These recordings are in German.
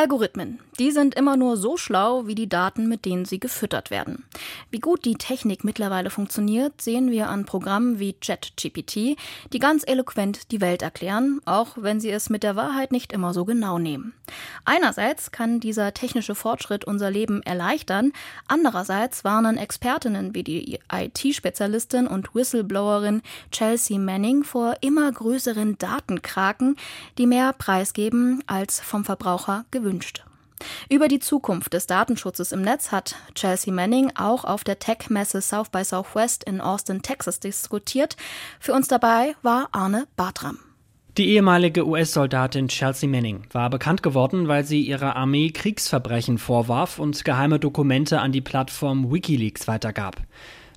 Algorithmen, die sind immer nur so schlau wie die Daten, mit denen sie gefüttert werden. Wie gut die Technik mittlerweile funktioniert, sehen wir an Programmen wie ChatGPT, die ganz eloquent die Welt erklären, auch wenn sie es mit der Wahrheit nicht immer so genau nehmen. Einerseits kann dieser technische Fortschritt unser Leben erleichtern, andererseits warnen Expertinnen wie die IT-Spezialistin und Whistleblowerin Chelsea Manning vor immer größeren Datenkraken, die mehr preisgeben als vom Verbraucher gewünscht gewünscht. Über die Zukunft des Datenschutzes im Netz hat Chelsea Manning auch auf der Tech-Messe South by Southwest in Austin, Texas diskutiert. Für uns dabei war Arne Bartram. Die ehemalige US-Soldatin Chelsea Manning war bekannt geworden, weil sie ihrer Armee Kriegsverbrechen vorwarf und geheime Dokumente an die Plattform Wikileaks weitergab.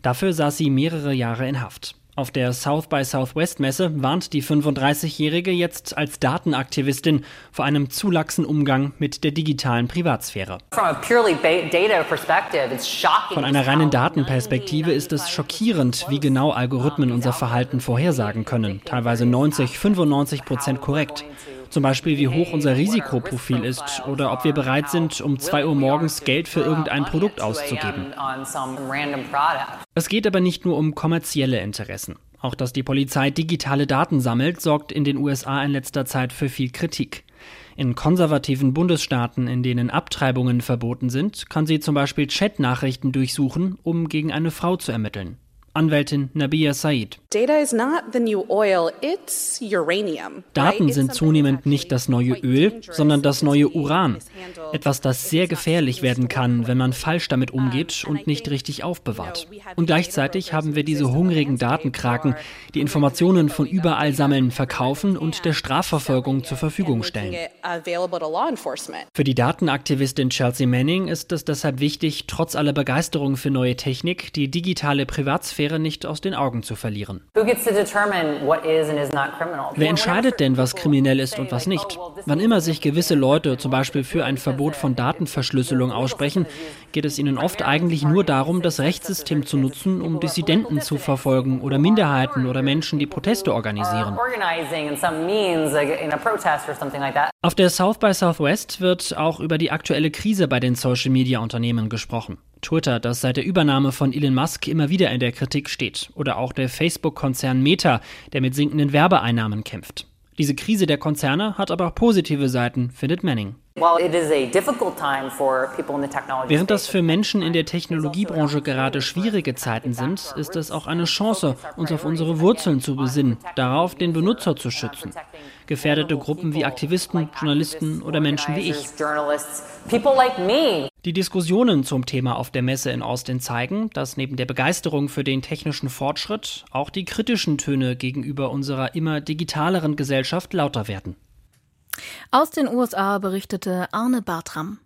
Dafür saß sie mehrere Jahre in Haft. Auf der South by Southwest Messe warnt die 35-Jährige jetzt als Datenaktivistin vor einem zu laxen Umgang mit der digitalen Privatsphäre. Von einer reinen Datenperspektive ist es schockierend, wie genau Algorithmen unser Verhalten vorhersagen können. Teilweise 90, 95 Prozent korrekt. Zum Beispiel, wie hoch unser Risikoprofil ist oder ob wir bereit sind, um 2 Uhr morgens Geld für irgendein Produkt auszugeben. Es geht aber nicht nur um kommerzielle Interessen. Auch dass die Polizei digitale Daten sammelt, sorgt in den USA in letzter Zeit für viel Kritik. In konservativen Bundesstaaten, in denen Abtreibungen verboten sind, kann sie zum Beispiel Chatnachrichten durchsuchen, um gegen eine Frau zu ermitteln. Anwältin Nabia Said. Daten sind zunehmend nicht das neue Öl, sondern das neue Uran. Etwas, das sehr gefährlich werden kann, wenn man falsch damit umgeht und nicht richtig aufbewahrt. Und gleichzeitig haben wir diese hungrigen Datenkraken, die Informationen von überall sammeln, verkaufen und der Strafverfolgung zur Verfügung stellen. Für die Datenaktivistin Chelsea Manning ist es deshalb wichtig, trotz aller Begeisterung für neue Technik, die digitale Privatsphäre Privatsphäre nicht aus den Augen zu verlieren. Wer entscheidet denn, was kriminell ist und was nicht? Wann immer sich gewisse Leute zum Beispiel für ein Verbot von Datenverschlüsselung aussprechen, geht es ihnen oft eigentlich nur darum, das Rechtssystem zu nutzen, um Dissidenten zu verfolgen oder Minderheiten oder Menschen, die Proteste organisieren. Auf der South by Southwest wird auch über die aktuelle Krise bei den Social-Media-Unternehmen gesprochen. Twitter, das seit der Übernahme von Elon Musk immer wieder in der Kritik steht. Oder auch der Facebook-Konzern Meta, der mit sinkenden Werbeeinnahmen kämpft. Diese Krise der Konzerne hat aber auch positive Seiten, findet Manning. Während das für Menschen in der Technologiebranche gerade schwierige Zeiten sind, ist es auch eine Chance, uns auf unsere Wurzeln zu besinnen, darauf den Benutzer zu schützen. Gefährdete Gruppen wie Aktivisten, Journalisten oder Menschen wie ich. Die Diskussionen zum Thema auf der Messe in Austin zeigen, dass neben der Begeisterung für den technischen Fortschritt auch die kritischen Töne gegenüber unserer immer digitaleren Gesellschaft lauter werden. Aus den USA berichtete Arne Bartram.